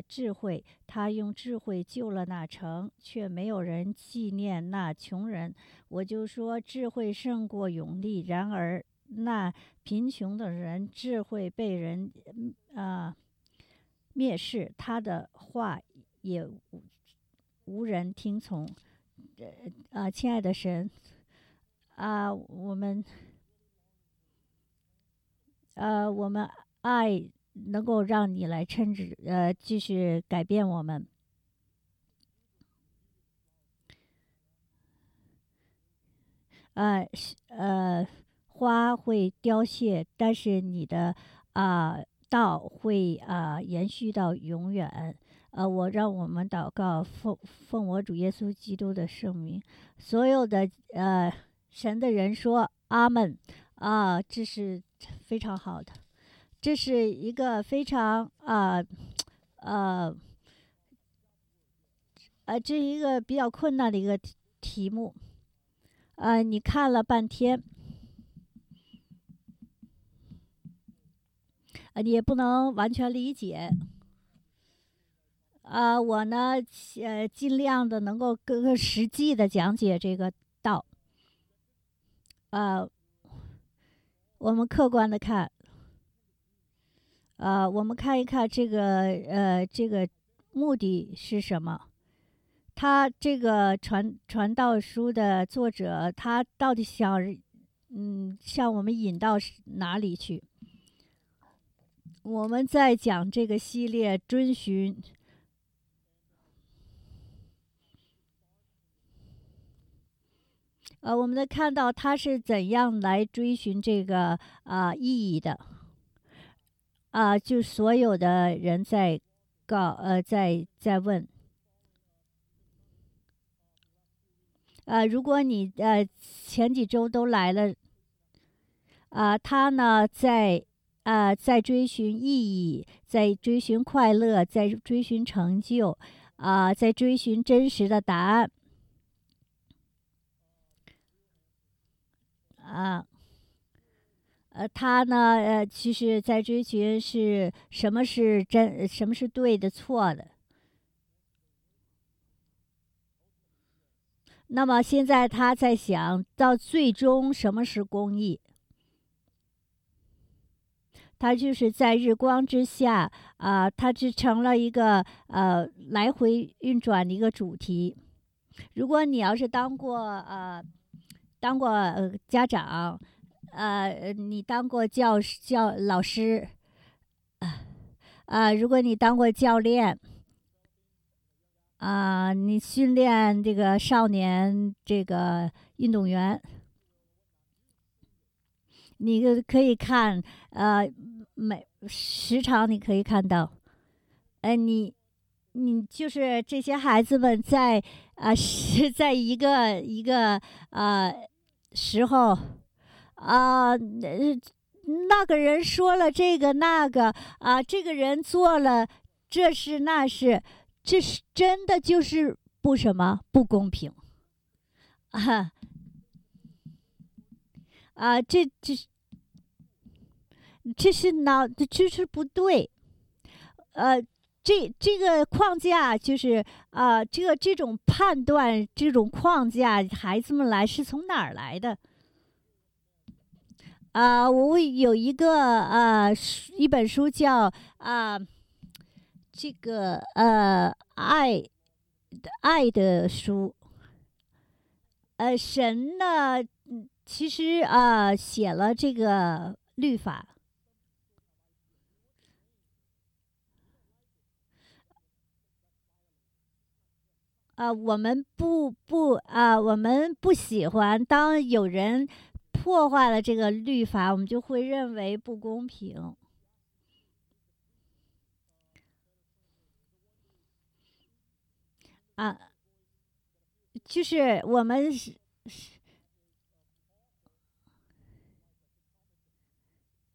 智慧，他用智慧救了那城，却没有人纪念那穷人。我就说智慧胜过勇力，然而那贫穷的人智慧被人啊、蔑视，他的话也无无人听从。呃啊，亲爱的神啊，我们呃，我们爱能够让你来称职，呃，继续改变我们。呃，呃，花会凋谢，但是你的啊、道会啊、延续到永远。呃，我让我们祷告，奉奉我主耶稣基督的圣名，所有的呃神的人说阿门啊，这是非常好的，这是一个非常啊呃呃，这一个比较困难的一个题题目，呃，你看了半天。呃，你也不能完全理解。啊、我呢，呃，尽量的能够更更实际的讲解这个道。呃，我们客观的看，呃，我们看一看这个呃这个目的是什么？他这个传传道书的作者，他到底想嗯向我们引到哪里去？我们在讲这个系列遵循。呃，我们能看到他是怎样来追寻这个啊、意义的，啊、就所有的人在告呃在在问，呃，如果你呃前几周都来了，啊、他呢在啊、在追寻意义，在追寻快乐，在追寻成就，啊、在追寻真实的答案。啊，呃，他呢，呃，其实在追寻是什么是真，什么是对的、错的。那么现在他在想到最终什么是公益？他就是在日光之下啊，他就成了一个呃来回运转的一个主题。如果你要是当过呃。当过呃家长，呃，你当过教师教老师，啊、呃，如果你当过教练，啊、你训练这个少年这个运动员，你就可以看，呃，每时常你可以看到，哎、你你就是这些孩子们在啊、是在一个一个啊。时候，啊、呃，那个人说了这个那个啊、这个人做了这是那是，这是真的就是不什么不公平，啊啊，这这这是脑这是不对，呃。这这个框架就是啊、这个这种判断这种框架，孩子们来是从哪儿来的？啊、我有一个呃一本书叫啊、这个呃爱爱的书，呃神呢其实啊、写了这个律法。啊、我们不不啊、我们不喜欢当有人破坏了这个律法，我们就会认为不公平。啊，就是我们是是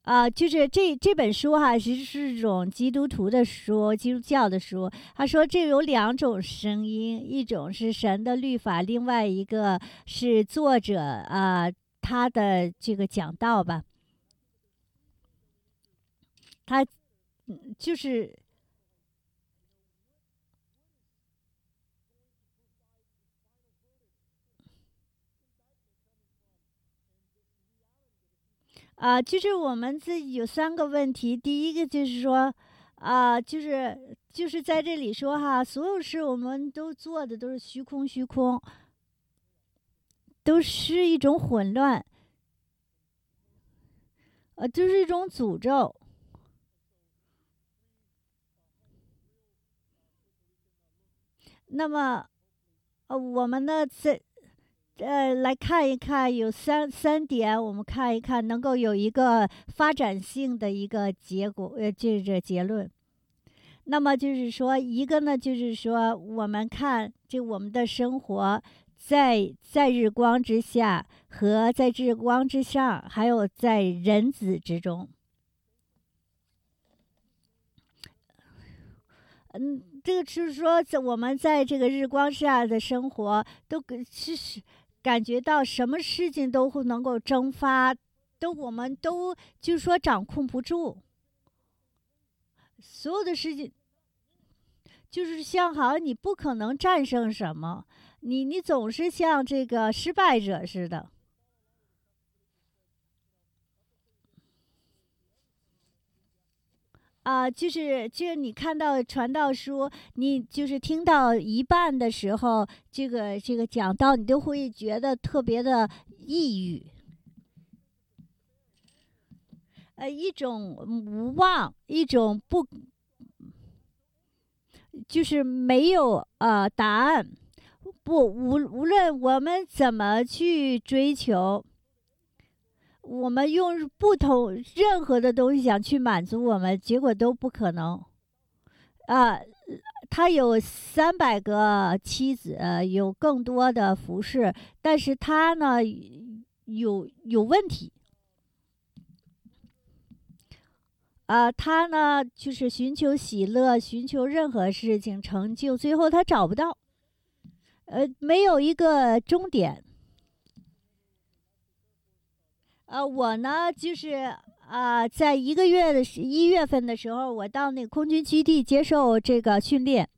啊，就是这这本书哈，其实是种基督徒的书，基督教的书。他说这有两种声音，一种是神的律法，另外一个是作者啊他的这个讲道吧，他就是啊，就是我们这有三个问题，第一个就是说啊，就是就是在这里说哈，所有事我们都做的都是虚空虚空。都是一种混乱，呃，就是一种诅咒。那么，呃，我们呢，在。呃，来看一看，有三三点，我们看一看，能够有一个发展性的一个结果，呃，就是结论。那么就是说，一个呢，就是说，我们看这我们的生活，在在日光之下和在日光之上，还有在人子之中。嗯，这个就是说，在我们在这个日光下的生活，都跟其实。感觉到什么事情都会能够蒸发，都我们都就是说掌控不住，所有的事情就是像好像你不可能战胜什么，你你总是像这个失败者似的。啊，就是就是你看到传道书，你就是听到一半的时候，这个这个讲道，你都会觉得特别的抑郁，呃，一种无望，一种不，就是没有呃答案，不无无论我们怎么去追求。我们用不同任何的东西想去满足我们，结果都不可能。啊，他有三百个妻子，有更多的服饰，但是他呢有有问题。啊，他呢就是寻求喜乐，寻求任何事情成就，最后他找不到，呃，没有一个终点。呃，我呢，就是啊，在一个月的一月份的时候，我到那个空军基地接受这个训练。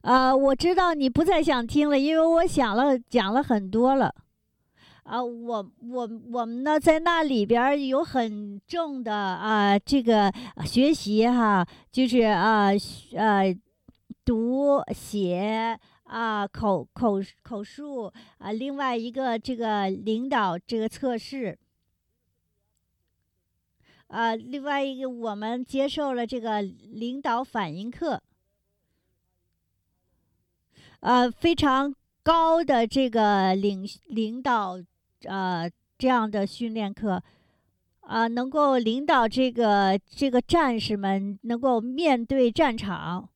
啊，我知道你不再想听了，因为我想了讲了很多了。啊，我我我们呢，在那里边有很重的啊，这个学习哈，就是啊呃，读写。啊，口口口述啊，另外一个这个领导这个测试，啊，另外一个我们接受了这个领导反应课，呃，非常高的这个领领导呃这样的训练课，啊，能够领导这个这个战士们能够面对战场。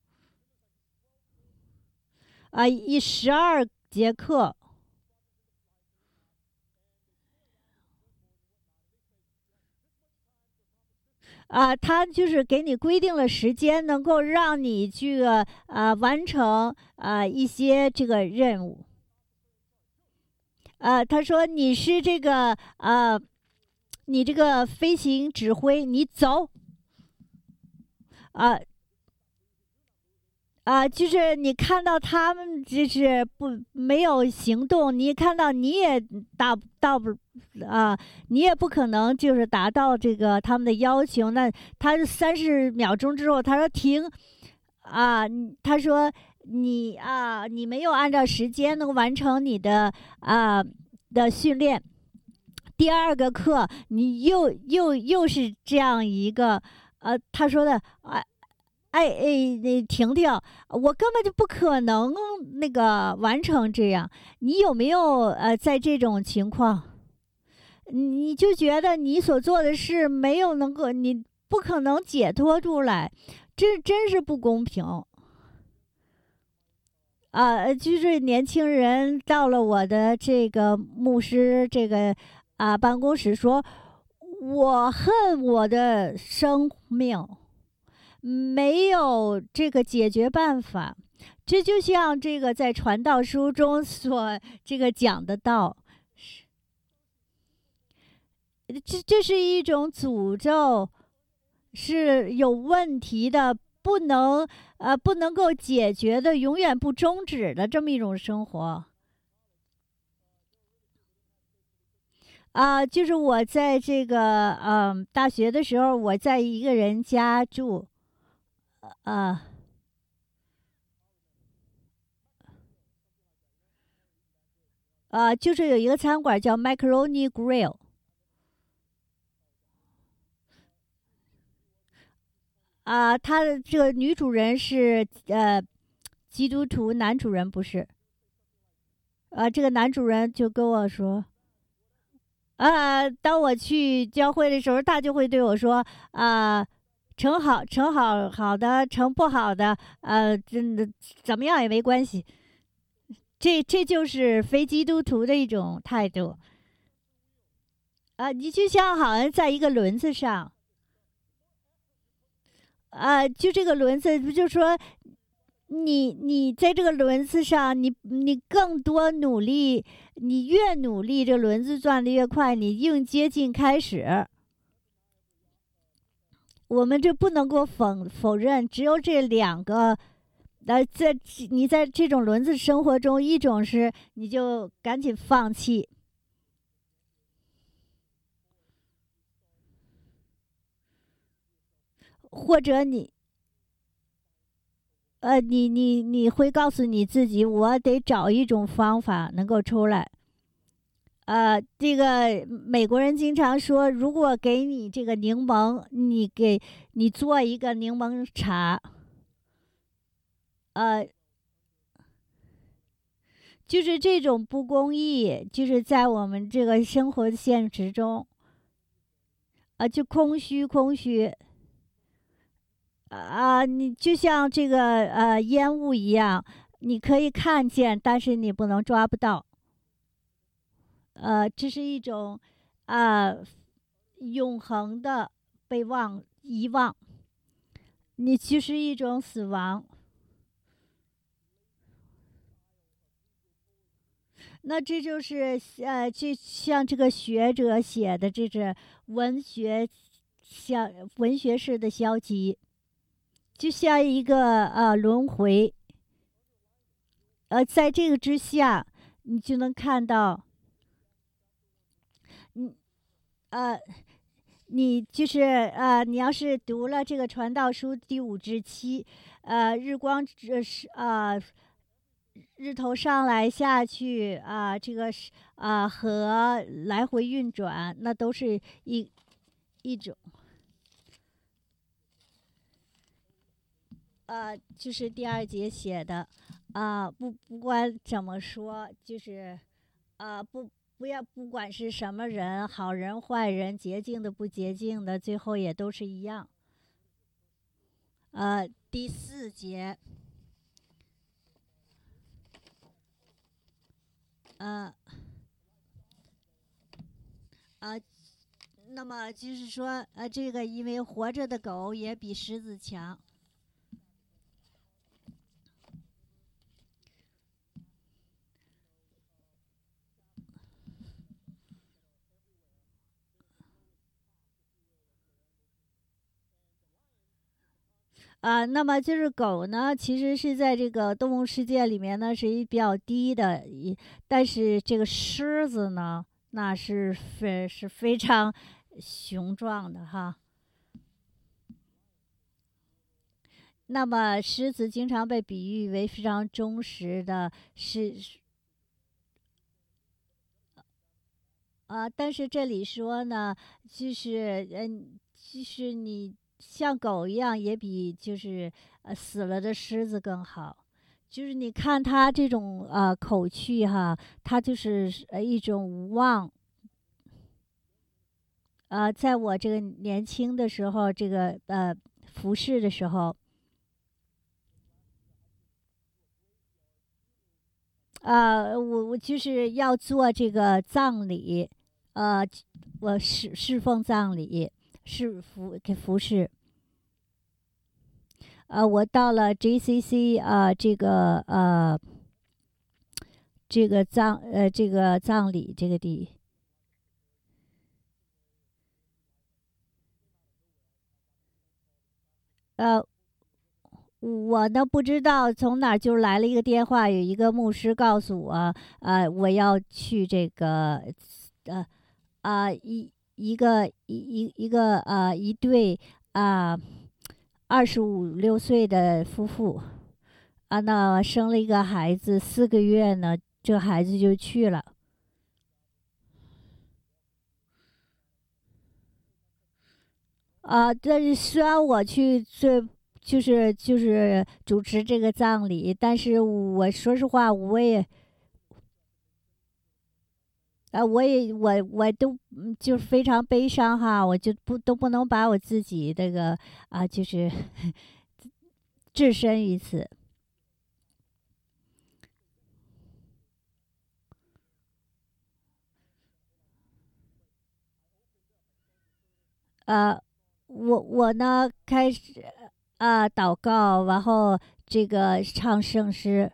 啊，一十二节课，啊，他就是给你规定了时间，能够让你去啊完成啊一些这个任务。啊，他说你是这个啊，你这个飞行指挥，你走，啊。啊，就是你看到他们就是不没有行动，你看到你也达到不啊，你也不可能就是达到这个他们的要求。那他三十秒钟之后，他说停，啊，他说你啊，你没有按照时间能完成你的啊的训练。第二个课，你又又又是这样一个，呃，他说的啊。哎哎，婷婷，我根本就不可能那个完成这样。你有没有呃，在这种情况，你就觉得你所做的事没有能够，你不可能解脱出来，这真是不公平。啊，就是年轻人到了我的这个牧师这个啊办公室，说我恨我的生命。没有这个解决办法，这就像这个在传道书中所这个讲的道，是这这是一种诅咒，是有问题的，不能呃不能够解决的，永远不终止的这么一种生活。啊，就是我在这个嗯大学的时候，我在一个人家住，啊。啊，就是有一个餐馆叫 Macaroni Grill，啊，他的这个女主人是呃基督徒，男主人不是。啊，这个男主人就跟我说，啊，当我去教会的时候，他就会对我说，啊，成好成好好的，成不好的，呃，真的怎么样也没关系。这这就是非基督徒的一种态度，啊，你就像好像在一个轮子上，啊，就这个轮子，不就说，你你在这个轮子上，你你更多努力，你越努力，这轮子转的越快，你越接近开始。我们这不能够否否认，只有这两个。那在你在这种轮子生活中，一种是你就赶紧放弃，或者你，呃，你你你会告诉你自己，我得找一种方法能够出来。呃，这个美国人经常说，如果给你这个柠檬，你给你做一个柠檬茶。呃，就是这种不公义，就是在我们这个生活的现实中，啊，就空虚，空虚，啊，你就像这个呃烟雾一样，你可以看见，但是你不能抓不到，呃，这是一种啊永恒的被忘遗忘，你就是一种死亡。那这就是呃，就像这个学者写的，这是文学，像文学式的消极，就像一个呃轮回，呃，在这个之下，你就能看到，你，呃，你就是呃，你要是读了这个《传道书》第五至七，呃，日光这是啊。日头上来下去啊，这个是啊和来回运转，那都是一一种，呃，就是第二节写的啊，不不管怎么说，就是啊不不要不管是什么人，好人坏人，洁净的不洁净的，最后也都是一样。呃，第四节。呃，啊，那么就是说，呃，这个因为活着的狗也比狮子强。啊，那么就是狗呢，其实是在这个动物世界里面呢，是一比较低的，一但是这个狮子呢，那是非是非常雄壮的哈。那么狮子经常被比喻为非常忠实的，是啊，但是这里说呢，就是嗯，就是你。像狗一样，也比就是呃死了的狮子更好。就是你看它这种呃口气哈，它就是呃一种无望。呃，在我这个年轻的时候，这个呃服侍的时候，啊，我我就是要做这个葬礼，呃，我侍侍奉葬礼，是服给服侍。呃，我到了 JCC 啊，这个呃，这个葬呃，这个葬礼这个地，呃，我呢不知道从哪就来了一个电话，有一个牧师告诉我，呃，我要去这个呃啊一一个一一一个呃一对啊二十五六岁的夫妇啊，那生了一个孩子，四个月呢，这孩子就去了。啊，但是虽然我去这，就是就是主持这个葬礼，但是我说实话，我也，啊，我也我我都就非常悲伤哈，我就不都不能把我自己这个啊，就是 置身于此。呃。我我呢，开始啊祷告，然后这个唱圣诗。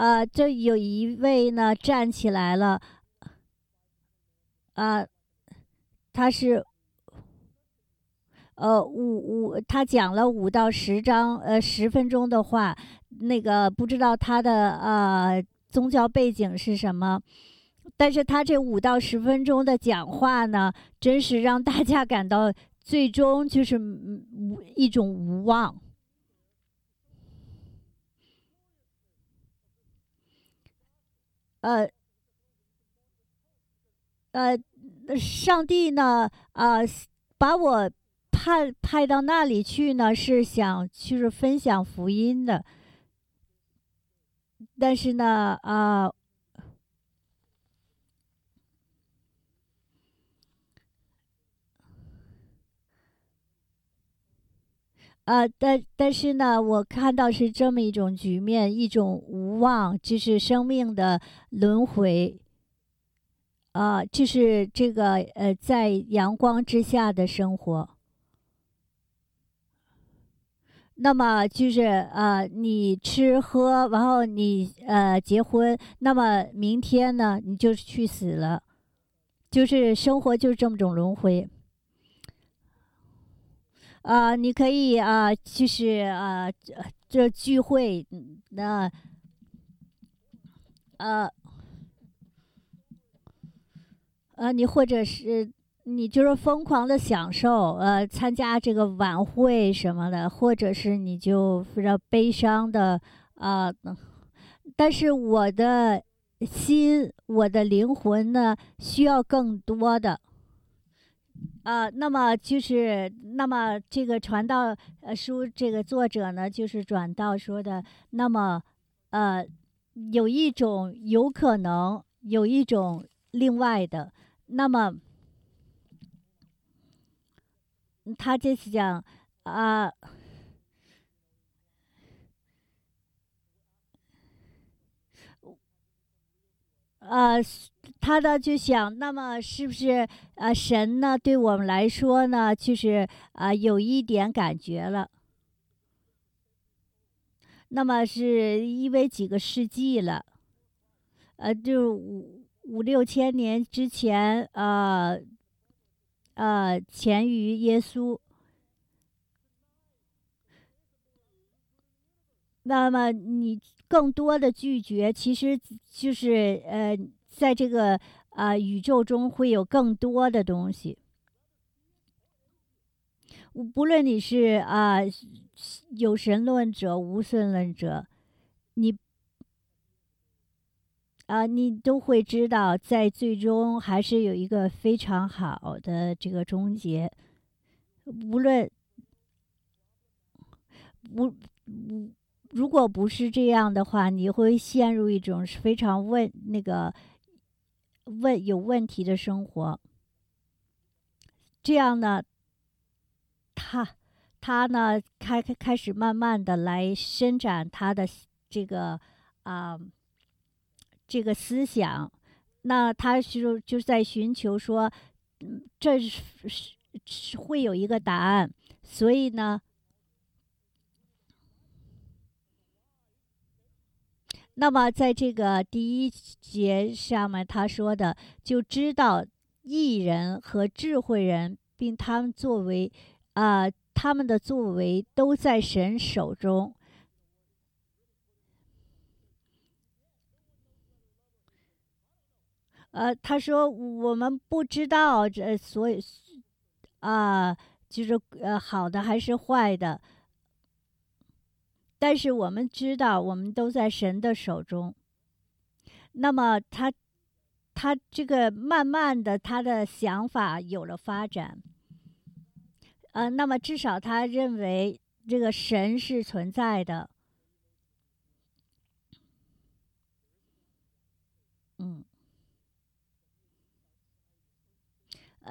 啊，这有一位呢站起来了，啊，他是，呃，五五，他讲了五到十章，呃，十分钟的话，那个不知道他的呃宗教背景是什么。但是他这五到十分钟的讲话呢，真是让大家感到最终就是无一种无望。呃，呃，上帝呢，啊，把我派派到那里去呢，是想就是分享福音的。但是呢，啊。啊，但但是呢，我看到是这么一种局面，一种无望，就是生命的轮回。啊，就是这个呃，在阳光之下的生活。那么就是呃，你吃喝，然后你呃结婚，那么明天呢，你就去死了，就是生活就是这么种轮回。啊，你可以啊，就是啊，这聚会，那，呃，呃，你或者是你就是疯狂的享受，呃，参加这个晚会什么的，或者是你就非常悲伤的啊。但是我的心，我的灵魂呢，需要更多的。啊，那么就是，那么这个传道呃书这个作者呢，就是转到说的，那么，呃，有一种有可能，有一种另外的，那么，他这是讲啊。他呢就想，那么是不是呃神呢对我们来说呢，就是啊有一点感觉了？那么是因为几个世纪了，呃，就五五六千年之前，呃，呃，前于耶稣。那么你。更多的拒绝，其实就是呃，在这个啊宇宙中会有更多的东西。不论你是啊有神论者、无神论者，你啊你都会知道，在最终还是有一个非常好的这个终结。无论无无。如果不是这样的话，你会陷入一种非常问那个问有问题的生活。这样呢，他他呢开开开始慢慢的来伸展他的这个啊这个思想，那他就就在寻求说，嗯这是是会有一个答案，所以呢。那么，在这个第一节上面，他说的就知道艺人和智慧人，并他们作为啊，他们的作为都在神手中。呃，他说我们不知道这所以啊，就是呃好的还是坏的，但是我们知道我们都在神的手中。那么他他这个慢慢的他的想法有了发展，呃，那么至少他认为这个神是存在的。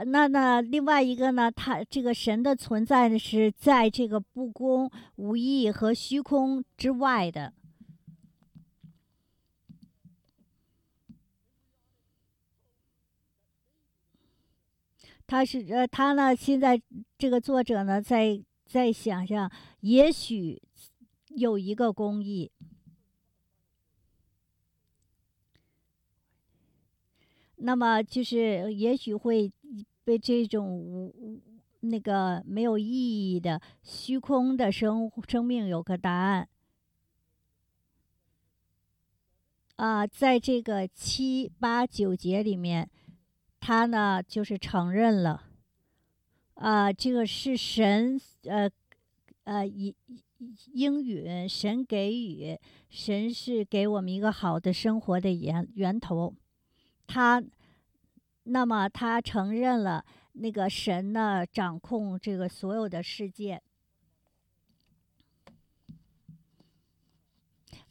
那那另外一个呢？他这个神的存在呢，是在这个不公、无义和虚空之外的。他是呃，他呢，现在这个作者呢，在在想象，也许有一个公义。那么就是，也许会被这种无那个没有意义的虚空的生生命有个答案啊，在这个七八九节里面，他呢就是承认了啊，这个是神呃呃应应允神给予，神是给我们一个好的生活的源源头。他，那么他承认了那个神呢掌控这个所有的世界，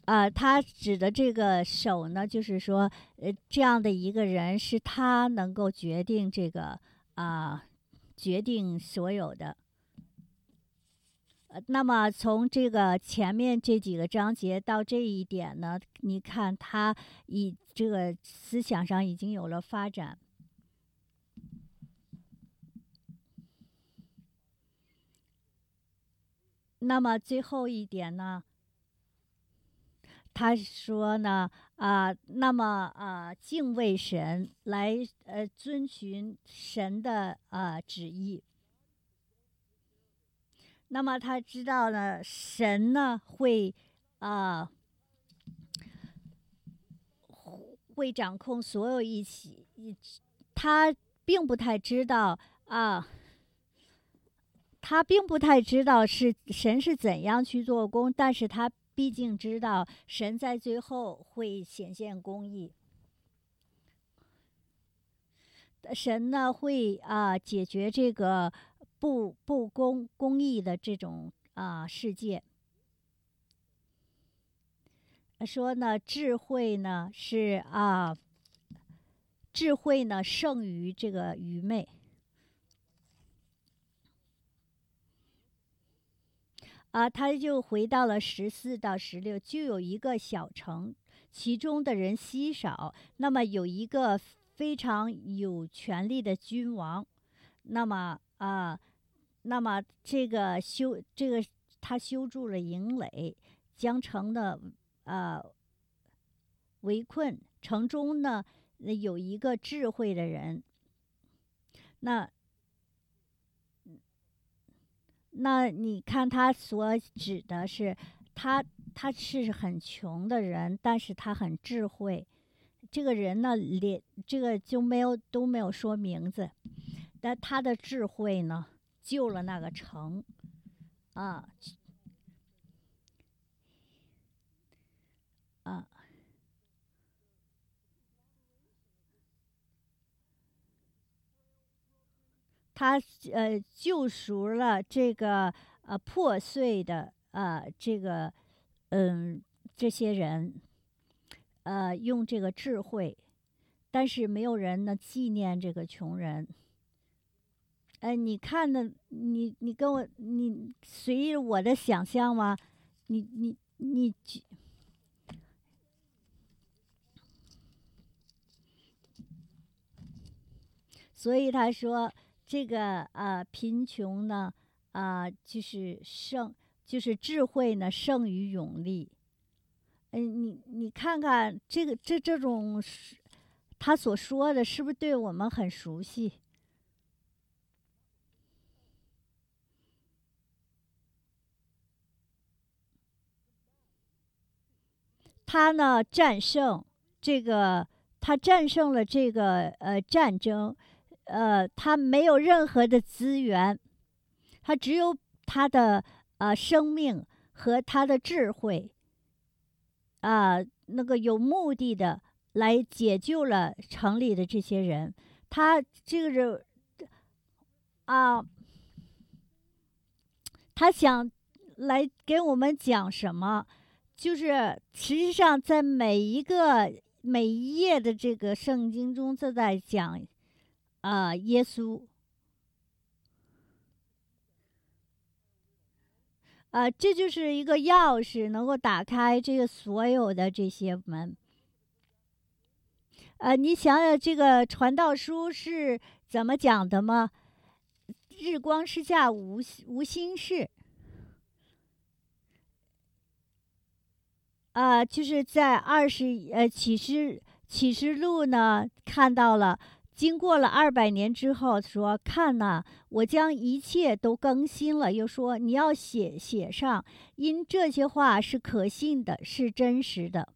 啊，他指的这个手呢，就是说，呃，这样的一个人是他能够决定这个啊，决定所有的。呃，那么从这个前面这几个章节到这一点呢，你看他以这个思想上已经有了发展。那么最后一点呢，他说呢，啊，那么啊，敬畏神，来呃，遵循神的啊旨意。那么他知道呢，神呢会啊会掌控所有一起，他并不太知道啊，他并不太知道是神是怎样去做工，但是他毕竟知道神在最后会显现公义，神呢会啊解决这个。不不公公益的这种啊世界，说呢智慧呢是啊智慧呢胜于这个愚昧啊，他就回到了十四到十六，就有一个小城，其中的人稀少，那么有一个非常有权力的君王，那么啊。那么这个修这个他修筑了营垒，将城的呃围困。城中呢有一个智慧的人。那那你看他所指的是他他是很穷的人，但是他很智慧。这个人呢连这个就没有都没有说名字，但他的智慧呢？救了那个城，啊，啊，他呃救赎了这个呃破碎的呃这个嗯这些人，呃用这个智慧，但是没有人呢纪念这个穷人。哎，你看的，你你跟我，你随我的想象吗？你你你，所以他说这个啊，贫穷呢啊，就是胜，就是智慧呢胜于勇力。嗯，你你看看这个这这种，他所说的是不是对我们很熟悉？他呢，战胜这个他战胜了这个呃战争，呃，他没有任何的资源，他只有他的呃生命和他的智慧，啊，那个有目的的来解救了城里的这些人。他这个人啊，他想来给我们讲什么？就是实际上在每一个。每一页的这个圣经中正在讲，啊，耶稣，啊，这就是一个钥匙，能够打开这个所有的这些门。呃，你想想这个传道书是怎么讲的吗？日光之下无无心事。啊，就是在二十呃启示启示录呢，看到了，经过了二百年之后，说看呐，我将一切都更新了。又说你要写写上，因这些话是可信的，是真实的。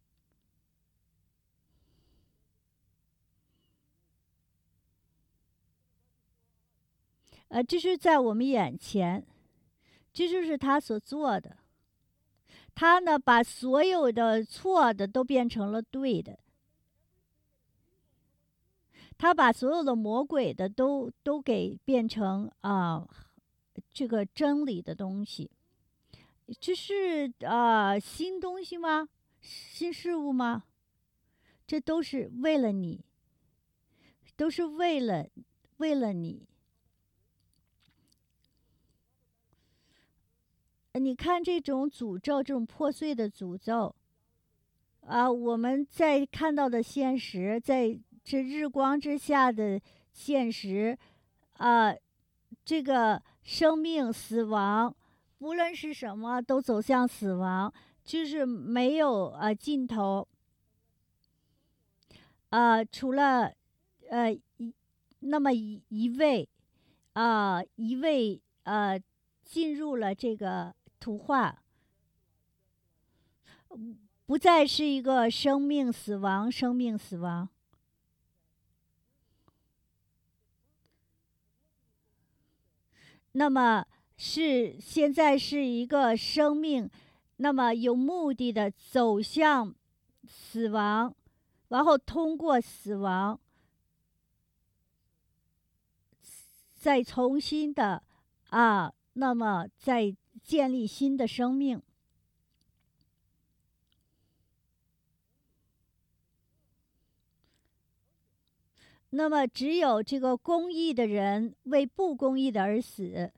呃，这是在我们眼前，这就是他所做的。他呢，把所有的错的都变成了对的。他把所有的魔鬼的都都给变成啊，这个真理的东西。这是啊，新东西吗？新事物吗？这都是为了你，都是为了为了你。你看这种诅咒，这种破碎的诅咒，啊，我们在看到的现实，在这日光之下的现实，啊，这个生命死亡，无论是什么，都走向死亡，就是没有啊尽头，啊，除了呃一那么一一位，啊一位呃进入了这个。图画不再是一个生命死亡，生命死亡。那么是现在是一个生命，那么有目的的走向死亡，然后通过死亡，再重新的啊，那么再。建立新的生命。那么，只有这个公益的人为不公益的而死。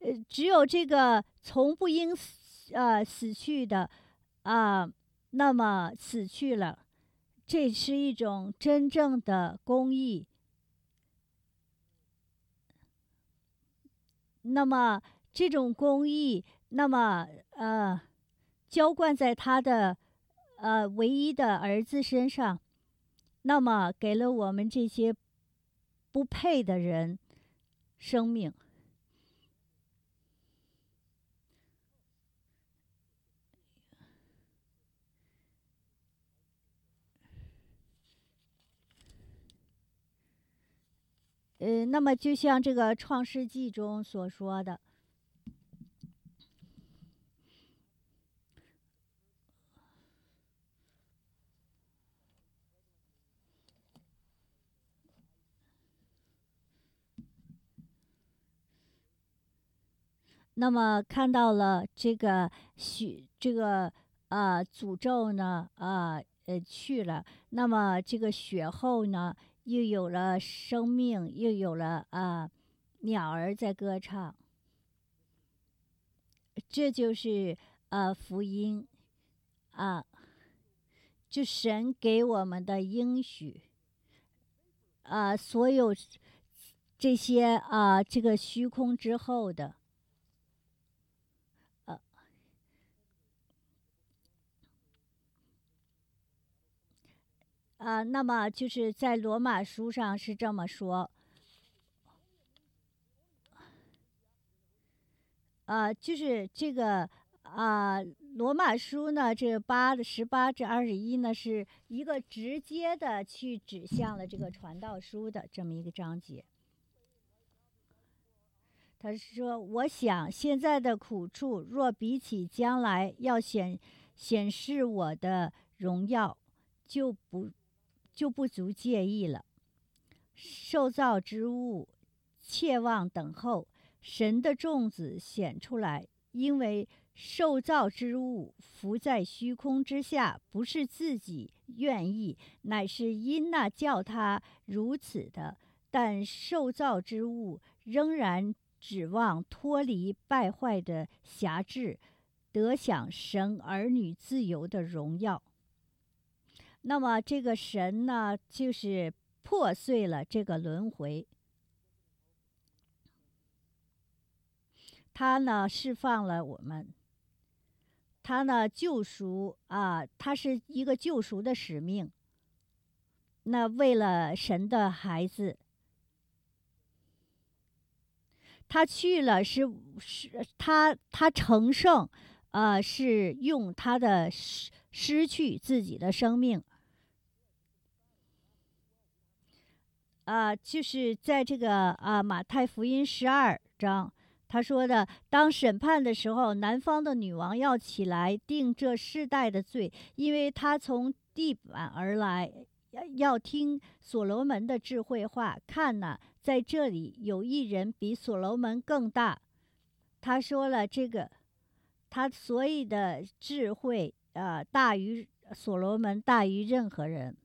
呃，只有这个从不应死呃死去的啊，那么死去了，这是一种真正的公益。那么这种公益，那么呃，浇灌在他的呃唯一的儿子身上，那么给了我们这些不配的人生命。呃，那么就像这个《创世纪》中所说的，那么看到了这个许这个呃诅咒呢，啊呃去了，那么这个雪后呢？又有了生命，又有了啊，鸟儿在歌唱。这就是呃福音啊，就神给我们的应许啊，所有这些啊，这个虚空之后的。啊，那么就是在罗马书上是这么说，啊，就是这个啊，罗马书呢，这八的十八至二十一呢，是一个直接的去指向了这个传道书的这么一个章节。他是说：“我想现在的苦处，若比起将来要显显示我的荣耀，就不就不足介意了。受造之物，切望等候神的种子显出来，因为受造之物浮在虚空之下，不是自己愿意，乃是因那叫他如此的。但受造之物仍然。”指望脱离败坏的辖制，得享神儿女自由的荣耀。那么，这个神呢，就是破碎了这个轮回，他呢释放了我们，他呢救赎啊，他是一个救赎的使命。那为了神的孩子。他去了，是是，他他成圣，呃，是用他的失失去自己的生命，啊，就是在这个啊马太福音十二章，他说的，当审判的时候，南方的女王要起来定这世代的罪，因为她从地板而来，要听所罗门的智慧话，看呐。在这里有一人比所罗门更大，他说了这个，他所有的智慧啊大于所罗门，大于任何人。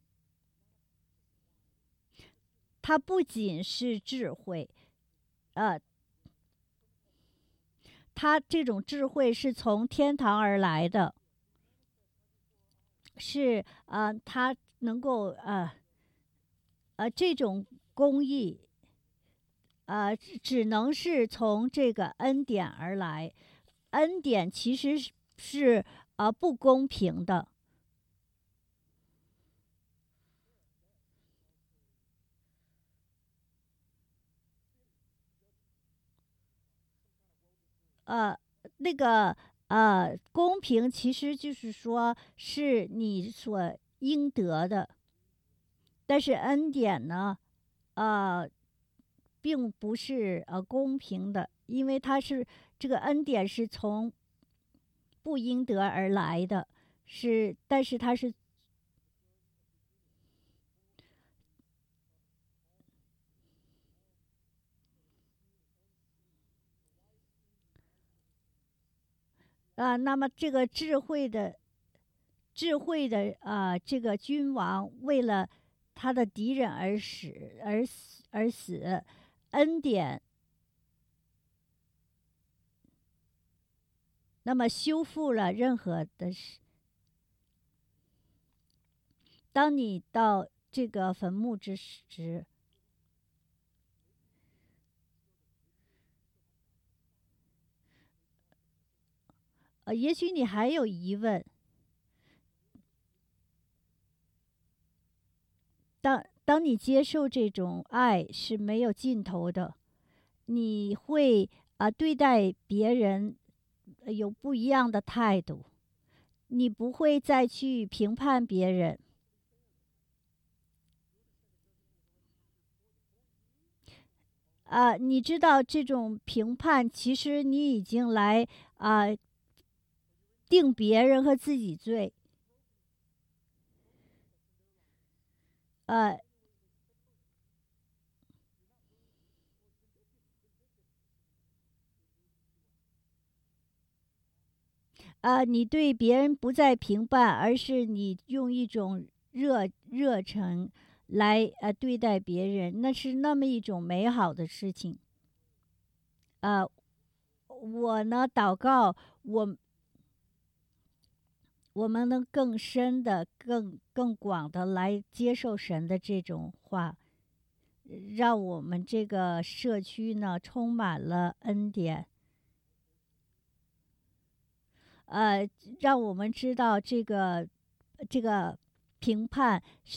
他不仅是智慧，呃，他这种智慧是从天堂而来的，是啊，他能够呃，呃这种工艺。呃，只能是从这个恩典而来，恩典其实是是呃不公平的。呃，那个呃，公平其实就是说是你所应得的，但是恩典呢，呃。并不是呃公平的，因为他是这个恩典是从不应得而来的，是，但是他是啊，那么这个智慧的智慧的啊，这个君王为了他的敌人而死而死而死。恩典，那么修复了任何的事。当你到这个坟墓之时，呃，也许你还有疑问。当当你接受这种爱是没有尽头的，你会啊对待别人有不一样的态度，你不会再去评判别人。啊，你知道这种评判，其实你已经来啊定别人和自己罪，呃。啊，你对别人不再评判，而是你用一种热热忱来呃对待别人，那是那么一种美好的事情。啊，我呢祷告，我我们能更深的、更更广的来接受神的这种话，让我们这个社区呢充满了恩典。呃，让我们知道这个这个评判是。